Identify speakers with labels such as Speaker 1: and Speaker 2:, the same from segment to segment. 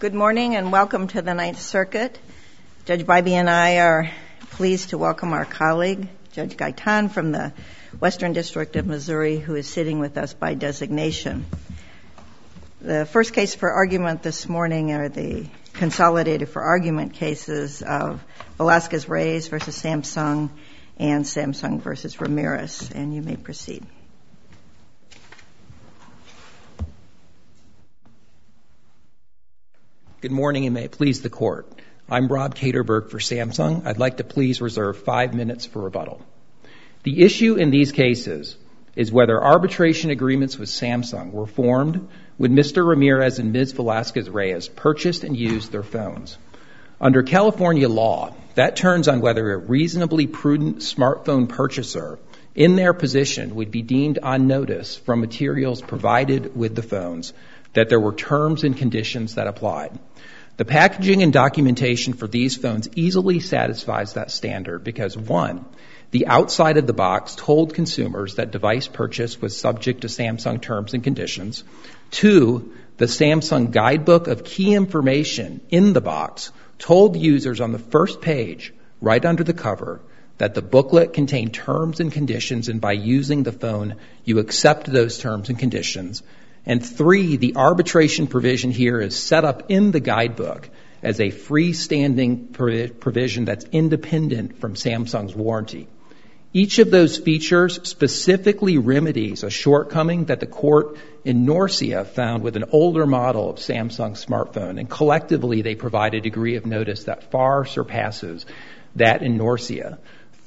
Speaker 1: Good morning and welcome to the Ninth Circuit. Judge Bybee and I are pleased to welcome our colleague, Judge Gaitan from the Western District of Missouri, who is sitting with us by designation. The first case for argument this morning are the consolidated for argument cases of Velasquez-Reyes v. Samsung and Samsung v. Ramirez. And you may proceed.
Speaker 2: Good morning and may it please the Court. I'm Rob Katerberg for Samsung. I'd like to please reserve five minutes for rebuttal. The issue in these cases is whether arbitration agreements with Samsung were formed when Mr. Ramirez and Ms. Velasquez-Reyes purchased and used their phones. Under California law, that turns on whether a reasonably prudent smartphone purchaser in their position would be deemed on notice from materials provided with the phones that there were terms and conditions that applied. The packaging and documentation for these phones easily satisfies that standard because, one, the outside of the box told consumers that device purchase was subject to Samsung terms and conditions. Two, the Samsung guidebook of key information in the box told users on the first page, right under the cover, that the booklet contained terms and conditions and by using the phone you accept those terms and conditions. And three, the arbitration provision here is set up in the guidebook as a freestanding provision that's independent from Samsung's warranty. Each of those features specifically remedies a shortcoming that the court in Norcia found with an older model of Samsung's smartphone and collectively they provide a degree of notice that far surpasses that in Norcia.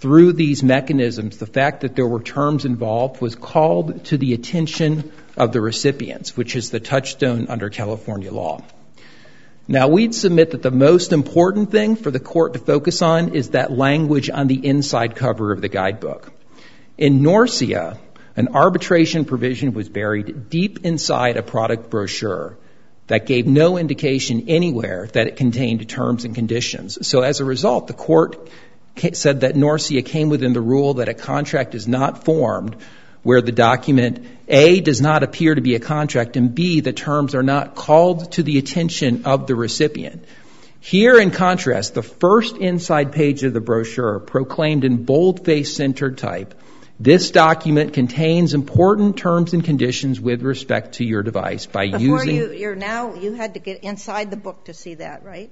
Speaker 2: Through these mechanisms, the fact that there were terms involved was called to the attention of the recipients, which is the touchstone under California law. Now, we'd submit that the most important thing for the court to focus on is that language on the inside cover of the guidebook. In Norcia, an arbitration provision was buried deep inside a product brochure that gave no indication anywhere that it contained terms and conditions. So as a result, the court said that Norcia came within the rule that a contract is not formed where the document, A, does not appear to be a contract, and B, the terms are not called to the attention of the recipient. Here, in contrast, the first inside page of the brochure proclaimed in boldface centered type, this document contains important terms and conditions with respect to your device by using...
Speaker 1: Before you're now, you had to get inside the book to see that, right?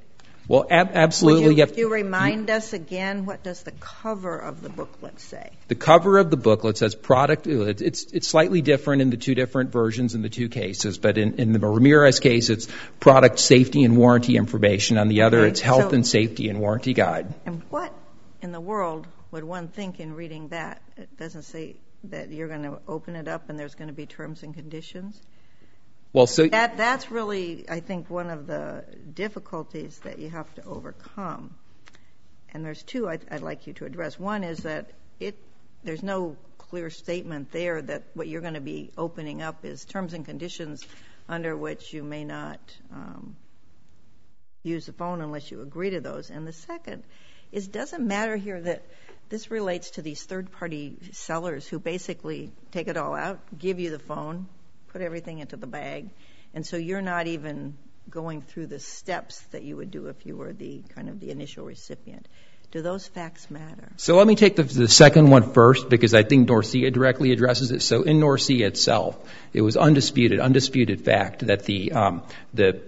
Speaker 2: Well, absolutely.
Speaker 1: Would you remind us again, what does the cover of the booklet say?
Speaker 2: The cover of the booklet says product, it's slightly different in the two different versions in the two cases, but in the Ramirez case, it's product safety and warranty information. On the other, it's health and safety and warranty guide.
Speaker 1: And what in the world would one think in reading that? It doesn't say that you're going to open it up and there's going to be terms and conditions? That's really, I think, one of the difficulties that you have to overcome. And there's two I'd like you to address. One is that there's no clear statement there that what you're going to be opening up is terms and conditions under which you may not um, use the phone unless you agree to those. And the second is, does it matter here that this relates to these third party sellers who basically take it all out, give you the phone, put everything into the bag, and so you're not even going through the steps that you would do if you were the kind of the initial recipient. Do those facts matter?
Speaker 2: So let me take the second one first, because I think Norcia directly addresses it. So in Norcia itself, it was undisputed, undisputed fact that the um,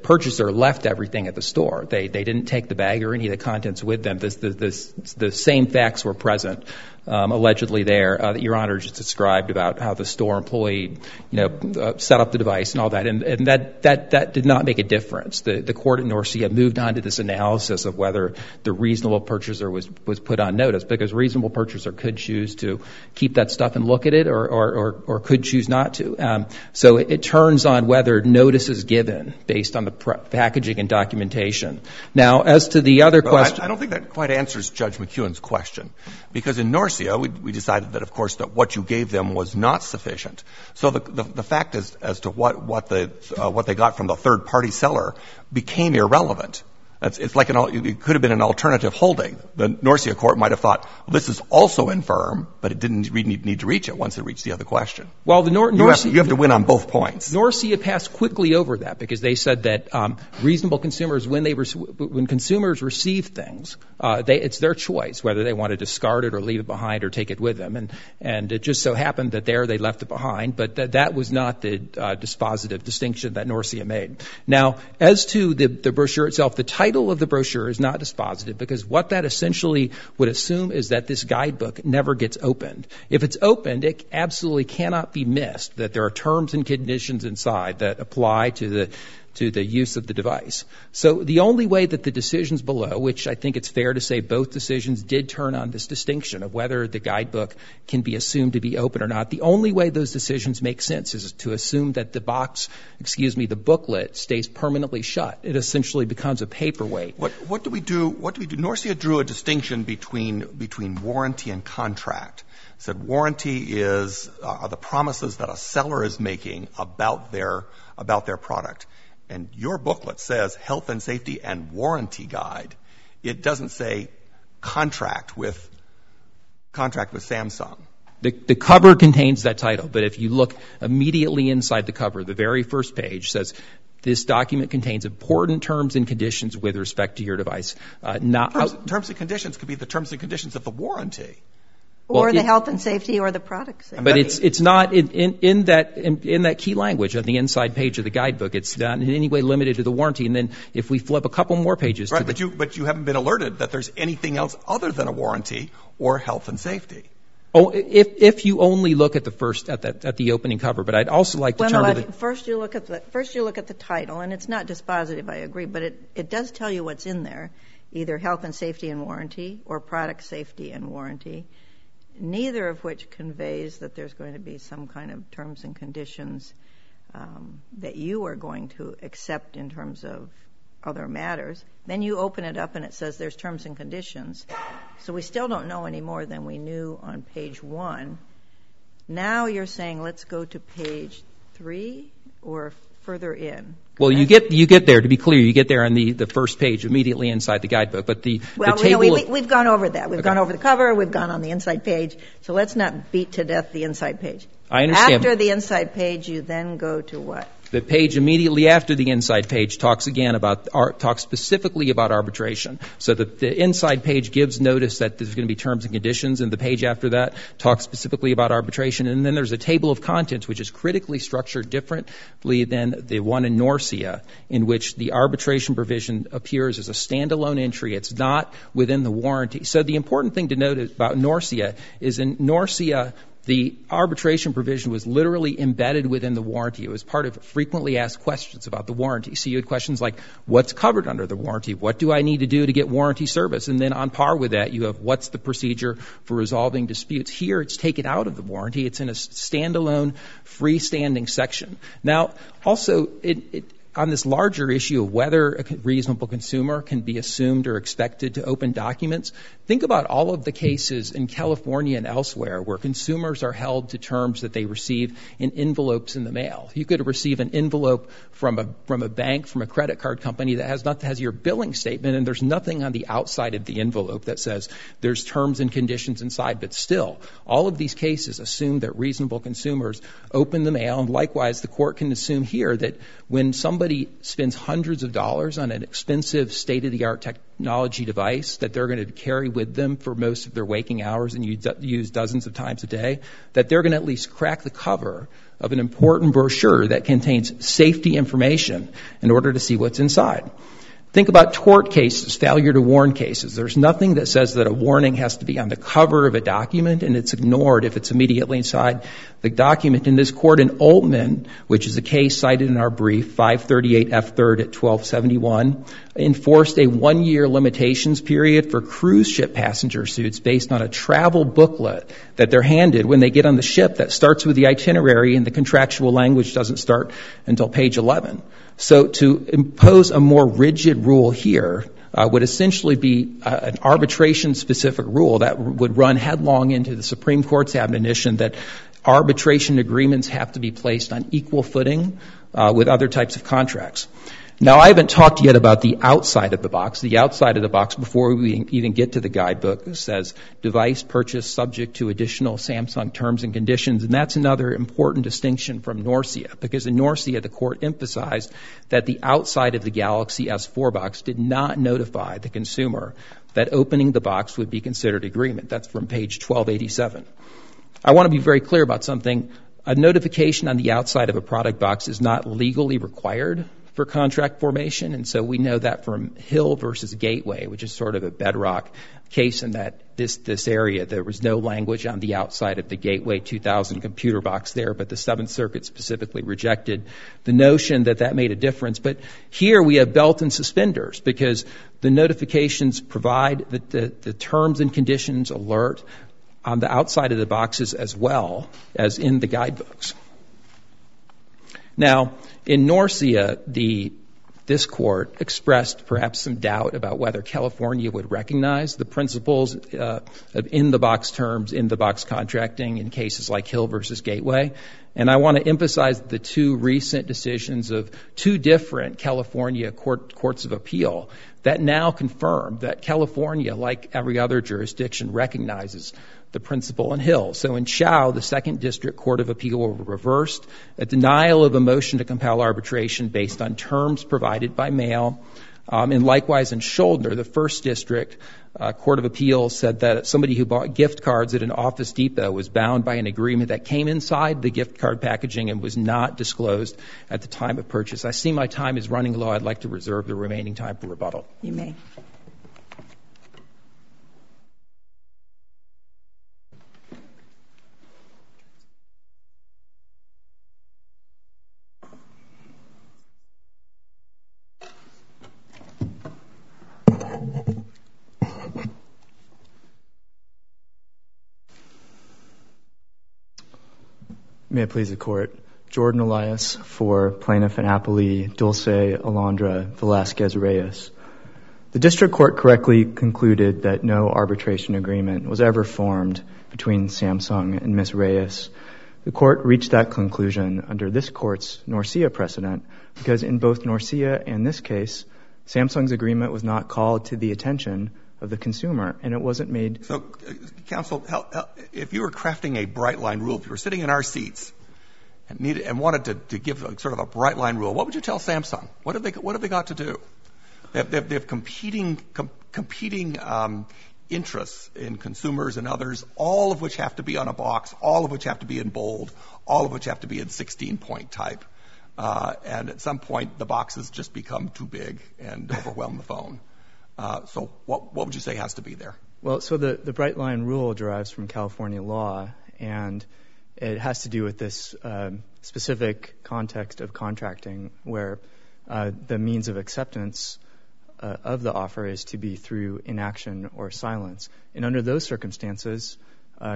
Speaker 2: purchaser left everything at the store. They didn't take the bag or any of the contents with them. The same facts were present, Um, allegedly there, uh, that Your Honor just described about how the store employee you know, uh, set up the device and all that. And that did not make a difference. The court in Norcia moved on to this analysis of whether the reasonable purchaser was put on notice, because a reasonable purchaser could choose to keep that stuff and look at it or could choose not to. Um, so it turns on whether notice is given based on the packaging and documentation. Now, as to the other question.
Speaker 3: I don't think that quite answers Judge McKeown's question, because in Norcia, we decided that, of course, that what you gave them was not sufficient. So the fact as to uh what they got from the third party seller became irrelevant. It's like it could have been an alternative holding. The Norcia court might have thought, this is also infirm, but it didn't need to reach it once it reached the other question.
Speaker 2: Well, the Norcia...
Speaker 3: You have to win on both points.
Speaker 2: Norcia passed quickly over that because they said that um, reasonable consumers, when consumers receive things, uh, it's their choice whether they want to discard it or leave it behind or take it with them. And it just so happened that there they left it behind, but that was not the uh, dispositive distinction that Norcia made. Now, as to the brochure itself, the title of the brochure is not dispositive because what that essentially would assume is that this guidebook never gets opened. If it's opened, it absolutely cannot be missed that there are terms and conditions inside that apply to the use of the device. So the only way that the decisions below, which I think it's fair to say both decisions did turn on this distinction of whether the guidebook can be assumed to be open or not, the only way those decisions make sense is to assume that the box, excuse me, the booklet stays permanently shut. It essentially becomes a paperweight.
Speaker 3: What what do we do? What do we do? Norcia drew a distinction between warranty and contract. Said warranty are uh, the promises that a seller is making about their product. And your booklet says health and safety and warranty guide. It doesn't say contract with Samsung.
Speaker 2: The cover contains that title, but if you look immediately inside the cover, the very first page says this document contains important terms and conditions with respect to your device.
Speaker 3: Uh, terms and conditions could be the terms and conditions of the warranty.
Speaker 1: Or the health and safety or the product safety.
Speaker 2: But it's not in that key language on the inside page of the guidebook. It's not in any way limited to the warranty. And then if we flip a couple more pages.
Speaker 3: Right, but you haven't been alerted that there's anything else other than a warranty or health and safety.
Speaker 2: Oh, if you only look at the first, at the opening cover. But I'd also like to turn to the...
Speaker 1: First you look at the title, and it's not dispositive, I agree, but it does tell you what's in there. Either health and safety and warranty or product safety and warranty. Neither of which conveys that there's going to be some kind of terms and conditions um, that you are going to accept in terms of other matters. Then you open it up and it says there's terms and conditions. So we still don't know any more than we knew on page one. Now you're saying let's go to page three or further in.
Speaker 2: Well, you get you get there, to be clear, you get there on the first page immediately inside the guidebook. But the table...
Speaker 1: We've gone over that. We've gone over the cover, we've gone on the inside page. So let's not beat to death the inside page.
Speaker 2: I understand.
Speaker 1: After the inside page, you then go to what?
Speaker 2: The page immediately after the inside page talks again about, talks specifically about arbitration. So the inside page gives notice that there's going to be terms and conditions, and the page after that talks specifically about arbitration. And then there's a table of contents which is critically structured differently than the one in Norcia, in which the arbitration provision appears as a standalone entry. It's not within the warranty. So the important thing to note about Norcia is in Norcia, the arbitration provision was literally embedded within the warranty. It was part of frequently asked questions about the warranty. So you had questions like, what's covered under the warranty? What do I need to do to get warranty service? And then on par with that, you have what's the procedure for resolving disputes? Here, it's taken out of the warranty. It's in a standalone, freestanding section. Now, also, on this larger issue of whether a reasonable consumer can be assumed or expected to open documents, think about all of the cases in California and elsewhere where consumers are held to terms that they receive in envelopes in the mail. You could receive an envelope from a bank, from a credit card company that has your billing statement, and there's nothing on the outside of the envelope that says there's terms and conditions inside. But still, all of these cases assume that reasonable consumers open the mail. And likewise, the court can assume here that when somebody spends hundreds of dollars on an expensive state-of-the-art technology device that they're going to carry with them for most of their waking hours and use dozens of times a day, that they're going to at least crack the cover of an important brochure that contains safety information in order to see what's inside. Think about tort cases, failure to warn cases. There's nothing that says that a warning has to be on the cover of a document, and it's ignored if it's immediately inside the document. In this court in Oltman, which is a case cited in our brief, 538 F3rd at 1271, enforced a one-year limitations period for cruise ship passenger suits based on a travel booklet that they're handed when they get on the ship that starts with the itinerary and the contractual language doesn't start until page 11. So to impose a more rigid rule here uh, would essentially be uh, an arbitration-specific rule that would run headlong into the Supreme Court's admonition that arbitration agreements have to be placed on equal footing uh, with other types of contracts. Now, I haven't talked yet about the outside of the box. The outside of the box, before we even get to the guidebook, says device purchase subject to additional Samsung terms and conditions. And that's another important distinction from Norcia, because in Norcia, the court emphasized that the outside of the Galaxy S4 box did not notify the consumer that opening the box would be considered agreement. That's from page 1287. I want to be very clear about something. A notification on the outside of a product box is not legally required for contract formation. And so we know that from Hill versus Gateway, which is sort of a bedrock case in that this area, there was no language on the outside of the Gateway 2000 computer box there, but the Seventh Circuit specifically rejected the notion that that made a difference. But here we have belt and suspenders, because the notifications provide the terms and conditions alert on the outside of the boxes as well as in the guidebooks. Now, in Norcia, this court expressed perhaps some doubt about whether California would recognize the principles uh, of in-the-box terms, in-the-box contracting in cases like Hill versus Gateway. And I want to emphasize the two recent decisions of two different California courts of appeal that now confirm that California, like every other jurisdiction, recognizes the principle in Hill. So in Chau, the Second District Court of Appeal reversed a denial of a motion to compel arbitration based on terms provided by mail. Um, and likewise in Shuldner, the First District uh, Court of Appeal said that somebody who bought gift cards at an Office Depot was bound by an agreement that came inside the gift card packaging and was not disclosed at the time of purchase. I see my time is running low. I'd like to reserve the remaining time for rebuttal.
Speaker 1: You may.
Speaker 4: May it please the Court. Jordan Elias for Plaintiff and Appellee Dulce Alondra Velasquez-Reyes. The District Court correctly concluded that no arbitration agreement was ever formed between Samsung and Ms. Reyes. The Court reached that conclusion under this Court's Norcia precedent because in both Norcia and this case, Samsung's agreement was not called to the attention of the consumer and it wasn't made.
Speaker 3: So, Counsel, if you were crafting a bright-line rule, if you were sitting in our seats and wanted to give sort of a bright-line rule, what would you tell Samsung? What have they got to do? They have competing um, interests in consumers and others, all of which have to be on a box, all of which have to be in bold, all of which have to be in 16-point type. Uh, and at some point, the boxes just become too big and overwhelm the phone. Uh, so what would you say has to be there?
Speaker 4: Well, so the bright-line rule derives from California law and it has to do with this um, specific context of contracting where uh, the means of acceptance uh, of the offer is to be through inaction or silence. And under those circumstances,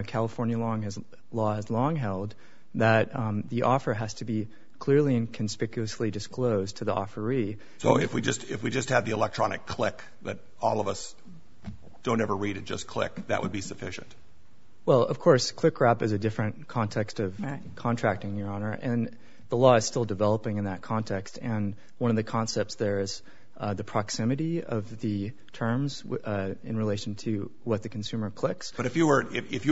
Speaker 4: California law has long held that um, the offer has to be clearly and conspicuously disclosed to the offeree.
Speaker 3: So if we just had the electronic click that all of us don't ever read and just click, that would be sufficient?
Speaker 4: Well, of course, click-wrap is a different context of contracting, Your Honor, and the law is still developing in that context. And one of the concepts there is uh, the proximity of the terms uh, in relation to what the consumer clicks.
Speaker 3: But if you were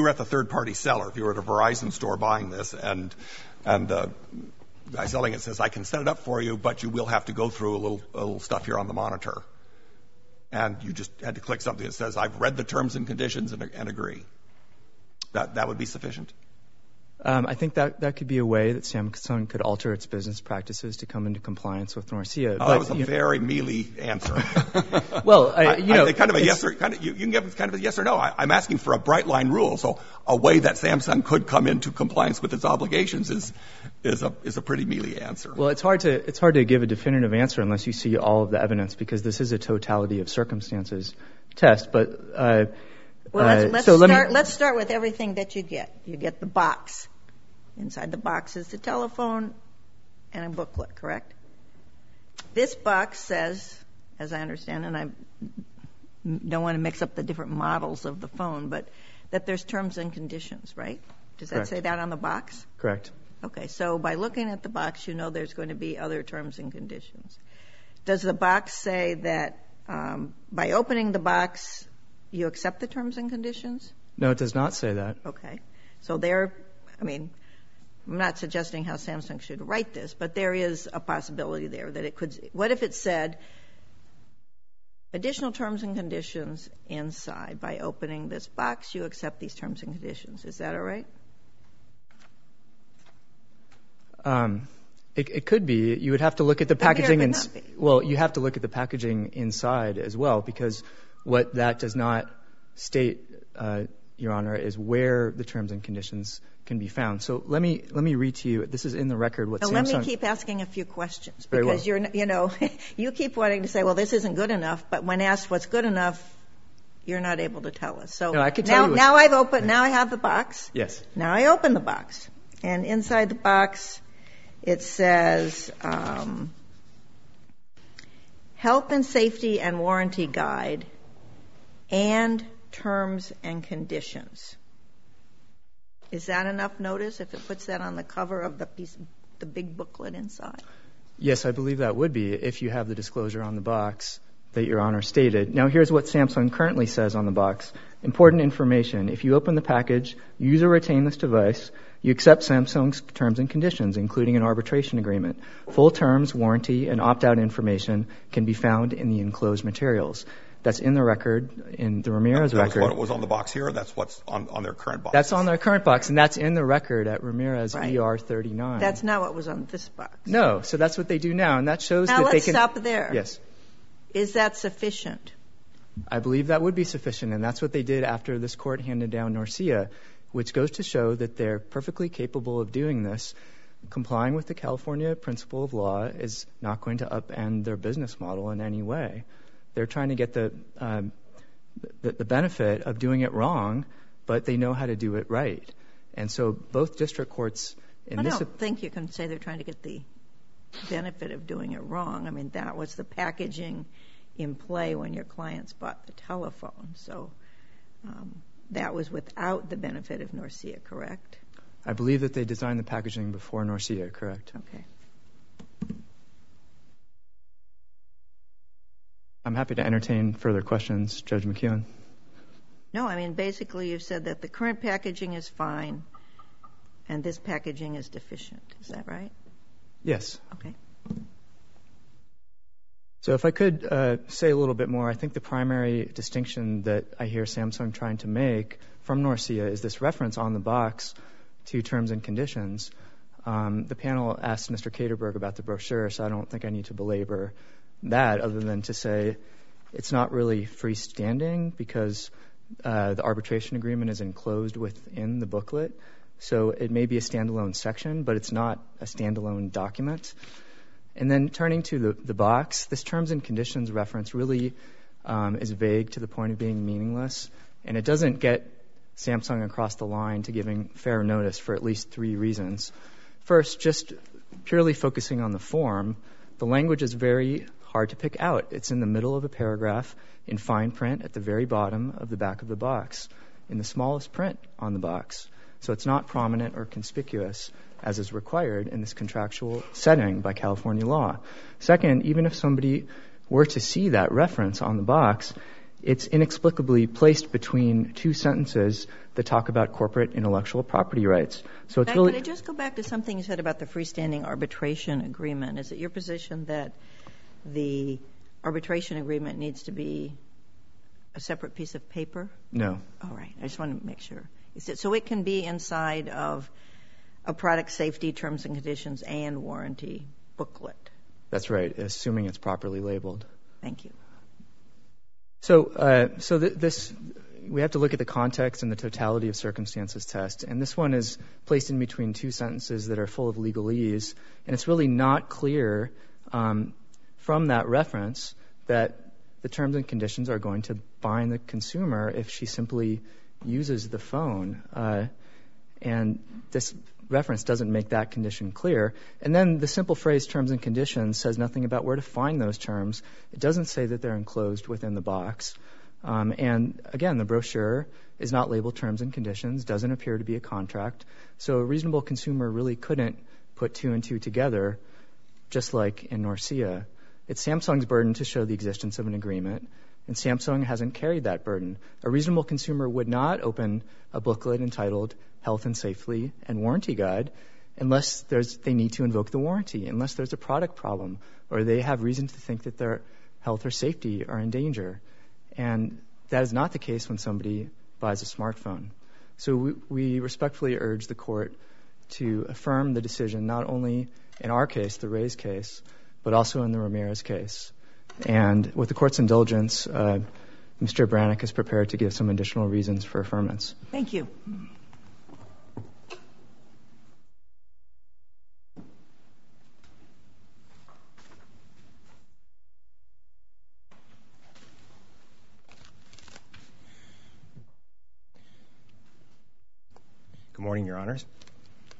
Speaker 3: at the third-party seller, if you were at a Verizon store buying this and the guy selling it says, I can set it up for you, but you will have to go through a little stuff here on the monitor, and you just had to click something that says, I've read the terms and conditions and agree, That that would be sufficient?
Speaker 4: Um, I think that could be a way that Samsung could alter its business practices to come into compliance with Norcia.
Speaker 3: Oh, that was a very mealy answer.
Speaker 4: Well, you know.
Speaker 3: Kind of a yes or, you can give kind of a yes or no. I'm asking for a bright-line rule. So a way that Samsung could come into compliance with its obligations is a pretty mealy answer.
Speaker 4: Well, it's hard to give a definitive answer unless you see all of the evidence, because this is a totality of circumstances test. But.
Speaker 1: Uh, well, uh, let's start with everything that you get. You get the box. Inside the box is the telephone and a booklet, correct? This box says, as I understand, and I don't want to mix up the different models of the phone, but that there's terms and conditions, right? Does that say that on the box?
Speaker 4: Correct.
Speaker 1: Okay, so by looking at the box, you know there's going to be other terms and conditions. Does the box say that um, by opening the box, you accept the terms and conditions?
Speaker 4: No, it does not say that.
Speaker 1: Okay. So there, I mean, not suggesting how Samsung should write this, but there is a possibility there that it could, what if it said additional terms and conditions inside, by opening this box, you accept these terms and conditions. Is that all right?
Speaker 4: Um, it could be. You would have to look at the packaging. And well, you have to look at the packaging inside as well, because what that does not state, uh, Your Honor, is where the terms and conditions can be found. So let me let me read to you. This is in the record what.
Speaker 1: Let me keep asking a few questions, because you're you know you keep wanting to say, well, this isn't good enough, but when asked what's good enough, you're not able to tell us. So now I've opened, now I have the box.
Speaker 4: Yes.
Speaker 1: Now I open the box. And inside the box, it says um, health and safety and warranty guide and terms and conditions. Is that enough notice if it puts that on the cover of the piece the big booklet inside?
Speaker 4: Yes, I believe that would be, if you have the disclosure on the box that Your Honor stated. Now here's what Samsung currently says on the box. Important information. If you open the package, use or retain this device, you accept Samsung's terms and conditions, including an arbitration agreement. Full terms, warranty, and opt-out information can be found in the enclosed materials. That's in the record, in the Ramirez record.
Speaker 3: That's what was on the box here? That's what's on their current box?
Speaker 4: That's on their current box, and that's in the record at Ramirez ER 39.
Speaker 1: That's not what was on this box?
Speaker 4: No. So that's what they do now, and that shows that they can...
Speaker 1: Now let's stop there.
Speaker 4: Yes.
Speaker 1: Is that sufficient?
Speaker 4: I believe that would be sufficient, and that's what they did after this court handed down Norcia, which goes to show that they're perfectly capable of doing this. Complying with the California principle of law is not going to upend their business model in any way. They're trying to get um, the benefit of doing it wrong, but they know how to do it right. And so both district courts...
Speaker 1: I don't think you can say they're trying to get the benefit of doing it wrong. I mean, that was the packaging in play when your clients bought the telephone. So um, that was without the benefit of Norcia, correct?
Speaker 4: I believe that they designed the packaging before Norcia, correct.
Speaker 1: Okay.
Speaker 4: I'm happy to entertain further questions, Judge McKeown.
Speaker 1: No, I mean, basically you've said that the current packaging is fine, and this packaging is deficient. Is that right?
Speaker 4: Yes.
Speaker 1: Okay.
Speaker 4: So if I could uh, say a little bit more, I think the primary distinction that I hear Samsung trying to make from Norcia is this reference on the box to terms and conditions. Um, the panel asked Mr. Katerberg about the brochure, so I don't think I need to belabor that other than to say it's not really freestanding because uh, the arbitration agreement is enclosed within the booklet. So it may be a standalone section, but it's not a standalone document. And then turning to the box, this terms and conditions reference really um, is vague to the point of being meaningless, and it doesn't get Samsung across the line to giving fair notice for at least three reasons. First, just purely focusing on the form, the language is very hard to pick out. It's in the middle of a paragraph in fine print at the very bottom of the back of the box, in the smallest print on the box. So it's not prominent or conspicuous as is required in this contractual setting by California law. Second, even if somebody were to see that reference on the box, it's inexplicably placed between two sentences that talk about corporate intellectual property rights. So it's really...
Speaker 1: Could I just go back to something you said about the freestanding arbitration agreement? Is it your position that the arbitration agreement needs to be a separate piece of paper?
Speaker 4: No.
Speaker 1: All right. I just want to make sure. So it can be inside of a product safety terms and conditions and warranty booklet?
Speaker 4: That's right, assuming it's properly labeled.
Speaker 1: Thank you.
Speaker 4: So uh, this... We have to look at the context and the totality of circumstances test, and this one is placed in between two sentences that are full of legalese, and it's really not clear um, from that reference that the terms and conditions are going to bind the consumer if she simply uses the phone. Uh, and this reference doesn't make that condition clear. And then the simple phrase terms and conditions says nothing about where to find those terms. It doesn't say that they're enclosed within the box. Um, and again, the brochure is not labeled terms and conditions, doesn't appear to be a contract. So a reasonable consumer really couldn't put two and two together, just like in Norcia. It's Samsung's burden to show the existence of an agreement, and Samsung hasn't carried that burden. A reasonable consumer would not open a booklet entitled Health and Safety and Warranty Guide unless they need to invoke the warranty, unless there's a product problem or they have reason to think that their health or safety are in danger. And that is not the case when somebody buys a smartphone. So we respectfully urge the court to affirm the decision not only in our case, the Reyes case, but also in the Ramirez case. And with the court's indulgence, uh, Mr. Brannick is prepared to give some additional reasons for affirmance.
Speaker 1: Thank you.
Speaker 5: Good morning, Your Honors.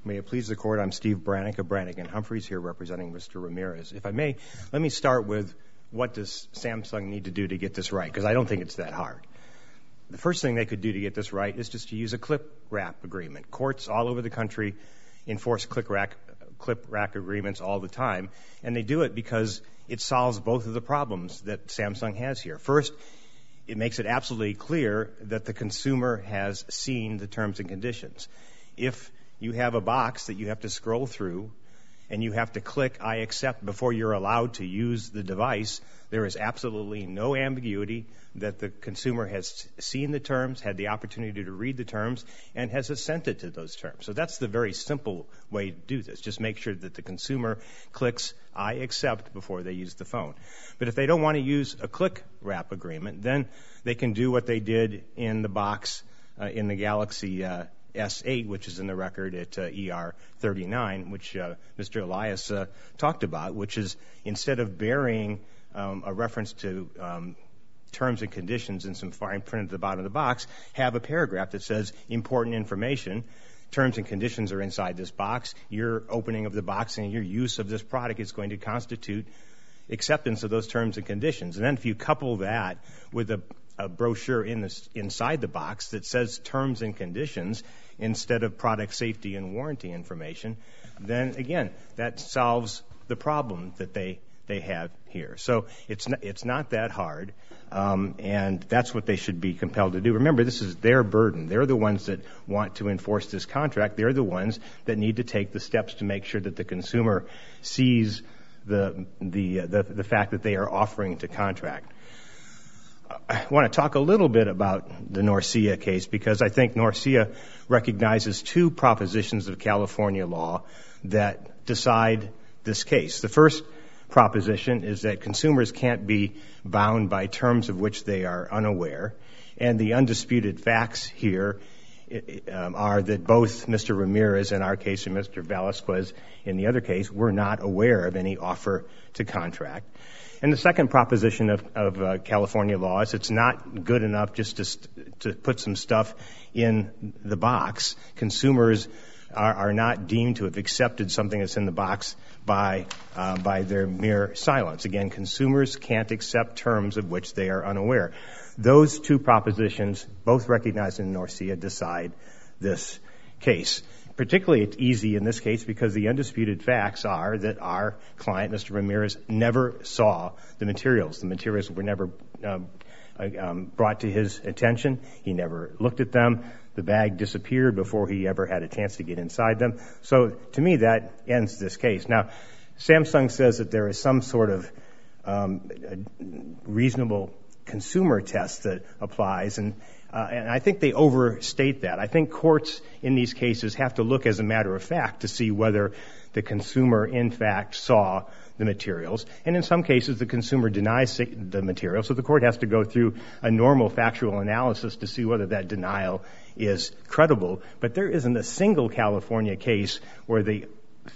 Speaker 5: May it please the Court, I'm Steve Brannick of Brannick & Humphreys here representing Mr. Ramirez. If I may, let me start with what does Samsung need to do to get this right, because I don't think it's that hard. The first thing they could do to get this right is just to use a click-wrap agreement. Courts all over the country enforce click-wrap agreements all the time, and they do it because it solves both of the problems that Samsung has here. First, it makes it absolutely clear that the consumer has seen the terms and conditions. If you have a box that you have to scroll through and you have to click I accept before you're allowed to use the device, there is absolutely no ambiguity that the consumer has seen the terms, had the opportunity to read the terms, and has assented to those terms. So that's the very simple way to do this. Just make sure that the consumer clicks I accept before they use the phone. But if they don't want to use a click wrap agreement, then they can do what they did in the box uh, in the Galaxy uh, S8, which is in the record at ER 39, which uh, Mr. Elias uh, talked about, which is instead of burying um, a reference to um, terms and conditions in some fine print at the bottom of the box, have a paragraph that says important information, terms and conditions are inside this box, your opening of the box and your use of this product is going to constitute acceptance of those terms and conditions. And then if you couple that with a brochure inside the box that says terms and conditions instead of product safety and warranty information, then again, that solves the problem that they have here. So it's not that hard, um, and that's what they should be compelled to do. Remember, this is their burden. They're the ones that want to enforce this contract. They're the ones that need to take the steps to make sure that the consumer sees the fact that they are offering to contract. I want to talk a little bit about the Norcia case because I think Norcia recognizes two propositions of California law that decide this case. The first proposition is that consumers can't be bound by terms of which they are unaware, and the undisputed facts here eh, eh, um, are that both Mr. Ramirez in our case and Mr. Velasquez in the other case were not aware of any offer to contract. And the second proposition of uh, California law is it's not good enough just to to put some stuff in the box. Consumers are not deemed to have accepted something that's in the box by uh, by their mere silence. Again, consumers can't accept terms of which they are unaware. Those two propositions, both recognized in Norcia, decide this case. Particularly it's easy in this case because the undisputed facts are that our client, Mr. Ramirez, never saw the materials. The materials were never um, um, brought to his attention. He never looked at them. The bag disappeared before he ever had a chance to get inside them. So to me, that ends this case. Now, Samsung says that there is some sort of um, reasonable consumer test that applies, uh, and I think they overstate that. I think courts in these cases have to look as a matter of fact to see whether the consumer in fact saw the materials. And in some cases, the consumer denies the materials, so the court has to go through a normal factual analysis to see whether that denial is credible. But there isn't a single California case where the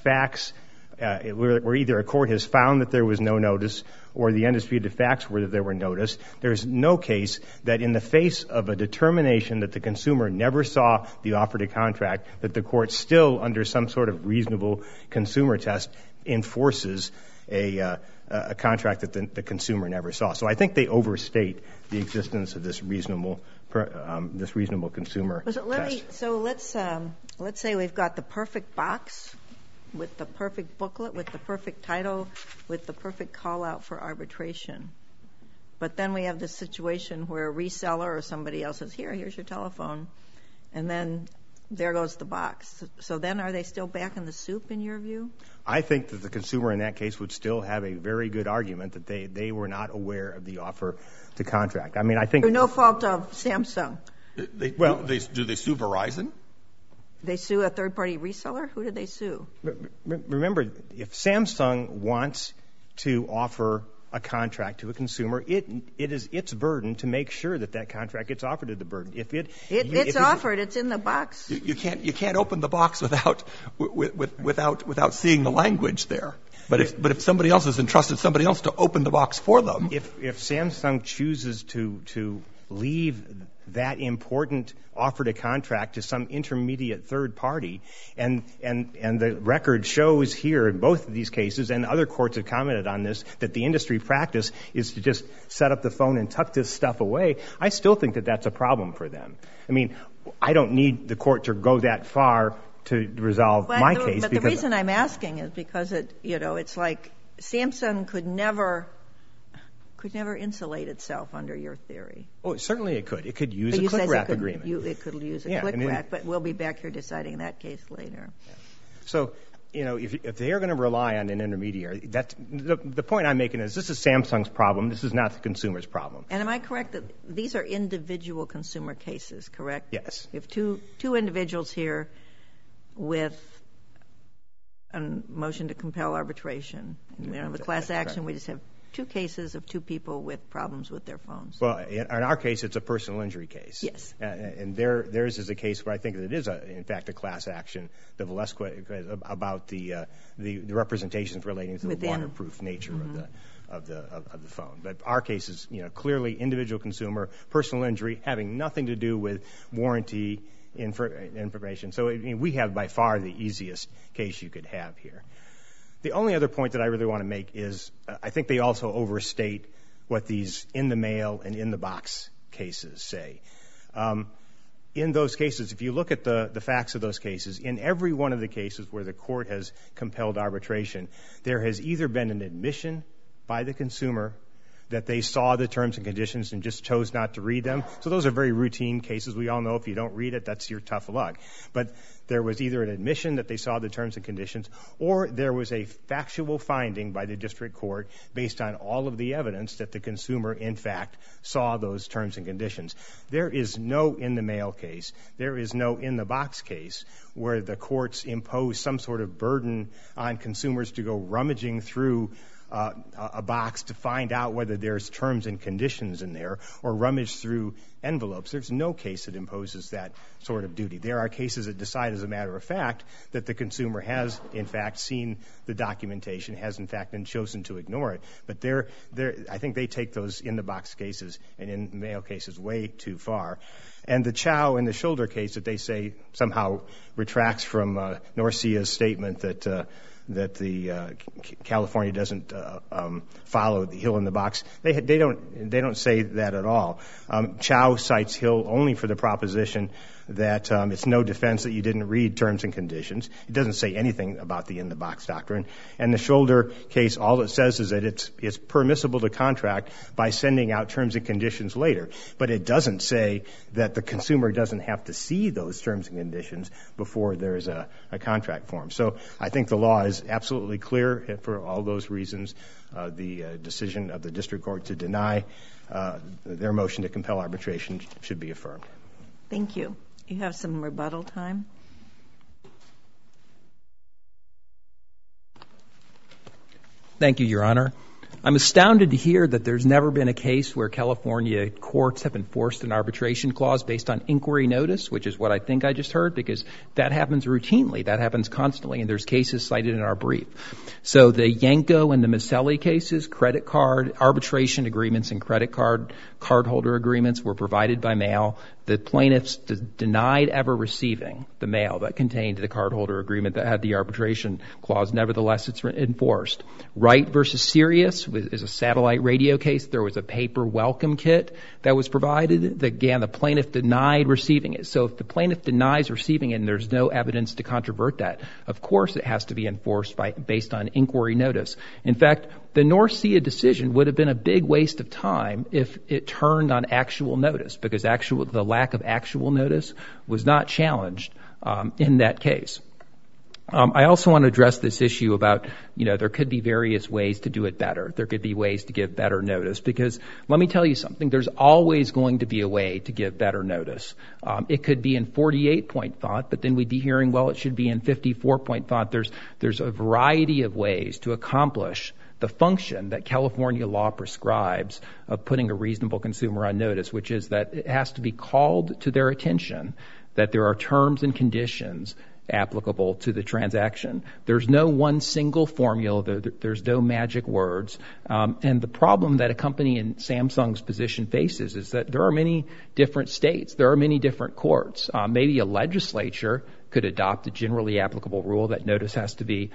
Speaker 5: facts, Uh, where either a court has found that there was no notice or the undisputed facts were that there were notice. There is no case that in the face of a determination that the consumer never saw the offer to contract, that the court still, under some sort of reasonable consumer test, enforces a uh, a contract that the consumer never saw. So I think they overstate the existence of this reasonable um this reasonable consumer test.
Speaker 1: So let's um, let's say we've got the perfect box with the perfect booklet, with the perfect title, with the perfect call out for arbitration. But then we have this situation where a reseller or somebody else says, here, here's your telephone, and then there goes the box. So then are they still back in the soup in your view?
Speaker 5: I think that the consumer in that case would still have a very good argument that they were not aware of the offer to contract. I mean, I think...
Speaker 1: Through no fault of Samsung.
Speaker 3: Well, do they sue Verizon?
Speaker 1: They sue a third-party reseller? Who did they sue?
Speaker 5: Remember, if Samsung wants to offer a contract to a consumer, it is its burden to make sure that that contract gets offered to the burden. If it...
Speaker 1: It's offered. It's in the box.
Speaker 3: You can't open the box without seeing the language there. But if somebody else has entrusted somebody else to open the box for them...
Speaker 5: If Samsung chooses to leave that important offer to contract to some intermediate third party, and the record shows here in both of these cases, and other courts have commented on this, that the industry practice is to just set up the phone and tuck this stuff away, I still think that that's a problem for them. I mean, I don't need the court to go that far to resolve my case.
Speaker 1: But the reason I'm asking is because you know, it's like Samsung could never insulate itself under your theory.
Speaker 5: Oh, certainly it could. It could use a click-wrap agreement.
Speaker 1: It could use a click-wrap, but we'll be back here deciding that case later.
Speaker 5: So, you know, if they are going to rely on an intermediary, the point I'm making is this is Samsung's problem. This is not the consumer's problem.
Speaker 1: And am I correct that these are individual consumer cases, correct?
Speaker 5: Yes.
Speaker 1: We have two individuals here with a motion to compel arbitration. We don't have a class action. We just have two cases of two people with problems with their phones.
Speaker 5: Well, in our case, it's a personal injury case.
Speaker 1: Yes.
Speaker 5: Uh, and theirs is a case where I think it is, in fact, a class action, the uh, Valesque about the representations relating to the waterproof nature mm-hmm. of the phone. But our case is, you know, clearly individual consumer, personal injury, having nothing to do with warranty information. So we have by far the easiest case you could have here. The only other point that I really want to make is uh, I think they also overstate what these in-the-mail and in-the-box cases say. Um, in those cases, if you look at the facts of those cases, in every one of the cases where the court has compelled arbitration, there has either been an admission by the consumer that they saw the terms and conditions and just chose not to read them. So those are very routine cases. We all know if you don't read it, that's your tough luck. But there was either an admission that they saw the terms and conditions or there was a factual finding by the district court based on all of the evidence that the consumer, in fact, saw those terms and conditions. There is no in-the-mail case. There is no in-the-box case where the courts impose some sort of burden on consumers to go rummaging through a box to find out whether there's terms and conditions in there or rummage through envelopes. There's no case that imposes that sort of duty. There are cases that decide, as a matter of fact, that the consumer has, in fact, seen the documentation, has, in fact, been chosen to ignore it. But I think they take those in-the-box cases and in-the-mail cases way too far. And the Chau and the Shuldner case that they say somehow retracts from uh, Norcia's statement that uh, Uh, California doesn't uh, um, follow the Hill-in-the-box, they don't say that at all. Um, Chau cites Hill only for the proposition that um, it's no defense that you didn't read terms and conditions. It doesn't say anything about the in-the-box doctrine. And the Shuldner case, all it says is that it's permissible to contract by sending out terms and conditions later. But it doesn't say that the consumer doesn't have to see those terms and conditions before there's a contract form. So I think the law is absolutely clear for all those reasons. Uh, the uh, decision of the district court to deny uh, their motion to compel arbitration should be affirmed.
Speaker 1: Thank you. You have some rebuttal time.
Speaker 2: Thank you, Your Honor. I'm astounded to hear that there's never been a case where California courts have enforced an arbitration clause based on inquiry notice, which is what I think I just heard, because that happens routinely. That happens constantly, and there's cases cited in our brief. So the Yanko and the Maselli cases, credit card arbitration agreements and credit card cardholder agreements were provided by mail. The plaintiffs denied ever receiving the mail that contained the cardholder agreement that had the arbitration clause. Nevertheless, it's enforced. Wright v. Sirius is a satellite radio case. There was a paper welcome kit that was provided. Again, the plaintiff denied receiving it. So if the plaintiff denies receiving it and there's no evidence to controvert that, of course it has to be enforced based on inquiry notice. In fact, the Norcia decision would have been a big waste of time if it turned on actual notice because the lack of actual notice was not challenged um, in that case. Um, I also want to address this issue about, you know, there could be various ways to do it better. There could be ways to give better notice because let me tell you something. There's always going to be a way to give better notice. Um, it could be in 48-point font, but then we'd be hearing, well, it should be in 54-point font. There's a variety of ways to accomplish the function that California law prescribes of putting a reasonable consumer on notice, which is that it has to be called to their attention that there are terms and conditions applicable to the transaction. There's no one single formula. There's no magic words. Um, and the problem that a company in Samsung's position faces is that there are many different states. There are many different courts. Uh, maybe a legislature could adopt a generally applicable rule that notice has to be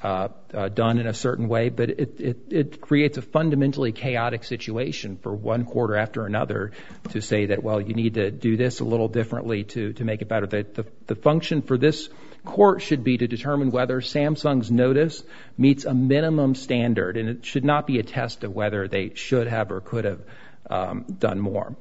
Speaker 2: Uh, done in a certain way, but it creates a fundamentally chaotic situation for one quarter after another to say that, well, you need to do this a little differently to to make it better. The function for this court should be to determine whether Samsung's notice meets a minimum standard, and it should not be a test of whether they should have or could have um, done more.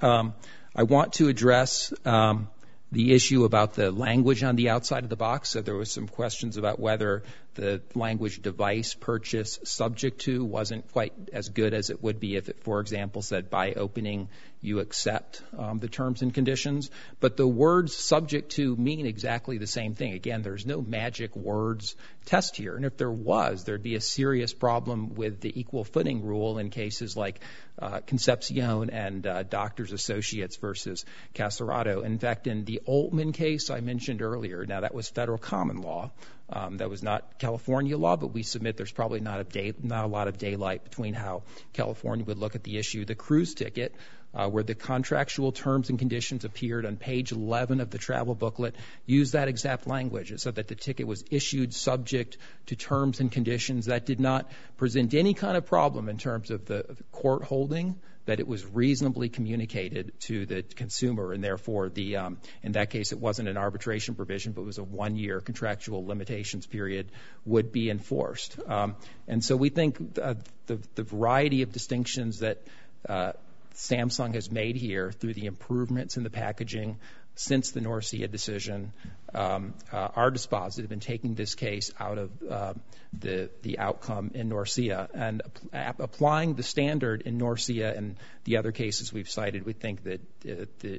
Speaker 2: Um, I want to address um, the issue about the language on the outside of the box. So there was some questions about whether the language device purchase subject to wasn't quite as good as it would be if it, for example, said by opening you accept um, the terms and conditions. But the words subject to mean exactly the same thing. Again, there's no magic words test here. And if there was, there'd be a serious problem with the equal footing rule in cases like uh, Concepcion and uh, Doctors Associates versus Casarotto. In fact, in the Oltman case I mentioned earlier, now that was federal common law. Um, that was not California law, but we submit there's probably not a day not a lot of daylight between how California would look at the issue. The cruise ticket, Uh, where the contractual terms and conditions appeared on page 11 of the travel booklet, used that exact language. It said that the ticket was issued subject to terms and conditions. That did not present any kind of problem in terms of the court holding, that it was reasonably communicated to the consumer. And therefore, um, in that case, it wasn't an arbitration provision, but it was a one-year contractual limitations period would be enforced. Um, and so we think uh, the variety of distinctions that uh, Samsung has made here through the improvements in the packaging since the Norcia decision um, uh, are dispositive in taking this case out of um, the outcome in Norcia. And applying the standard in Norcia and the other cases we've cited, we think that uh,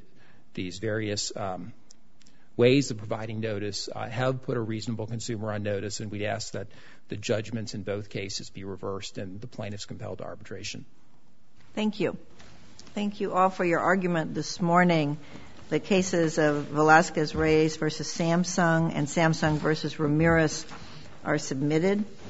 Speaker 2: these various um, ways of providing notice uh, have put a reasonable consumer on notice, and we'd ask that the judgments in both cases be reversed and the plaintiffs compelled to arbitration.
Speaker 1: Thank you. Thank you all for your argument this morning. The cases of Velazquez-Reyes v. Samsung and Samsung v. Ramirez are submitted.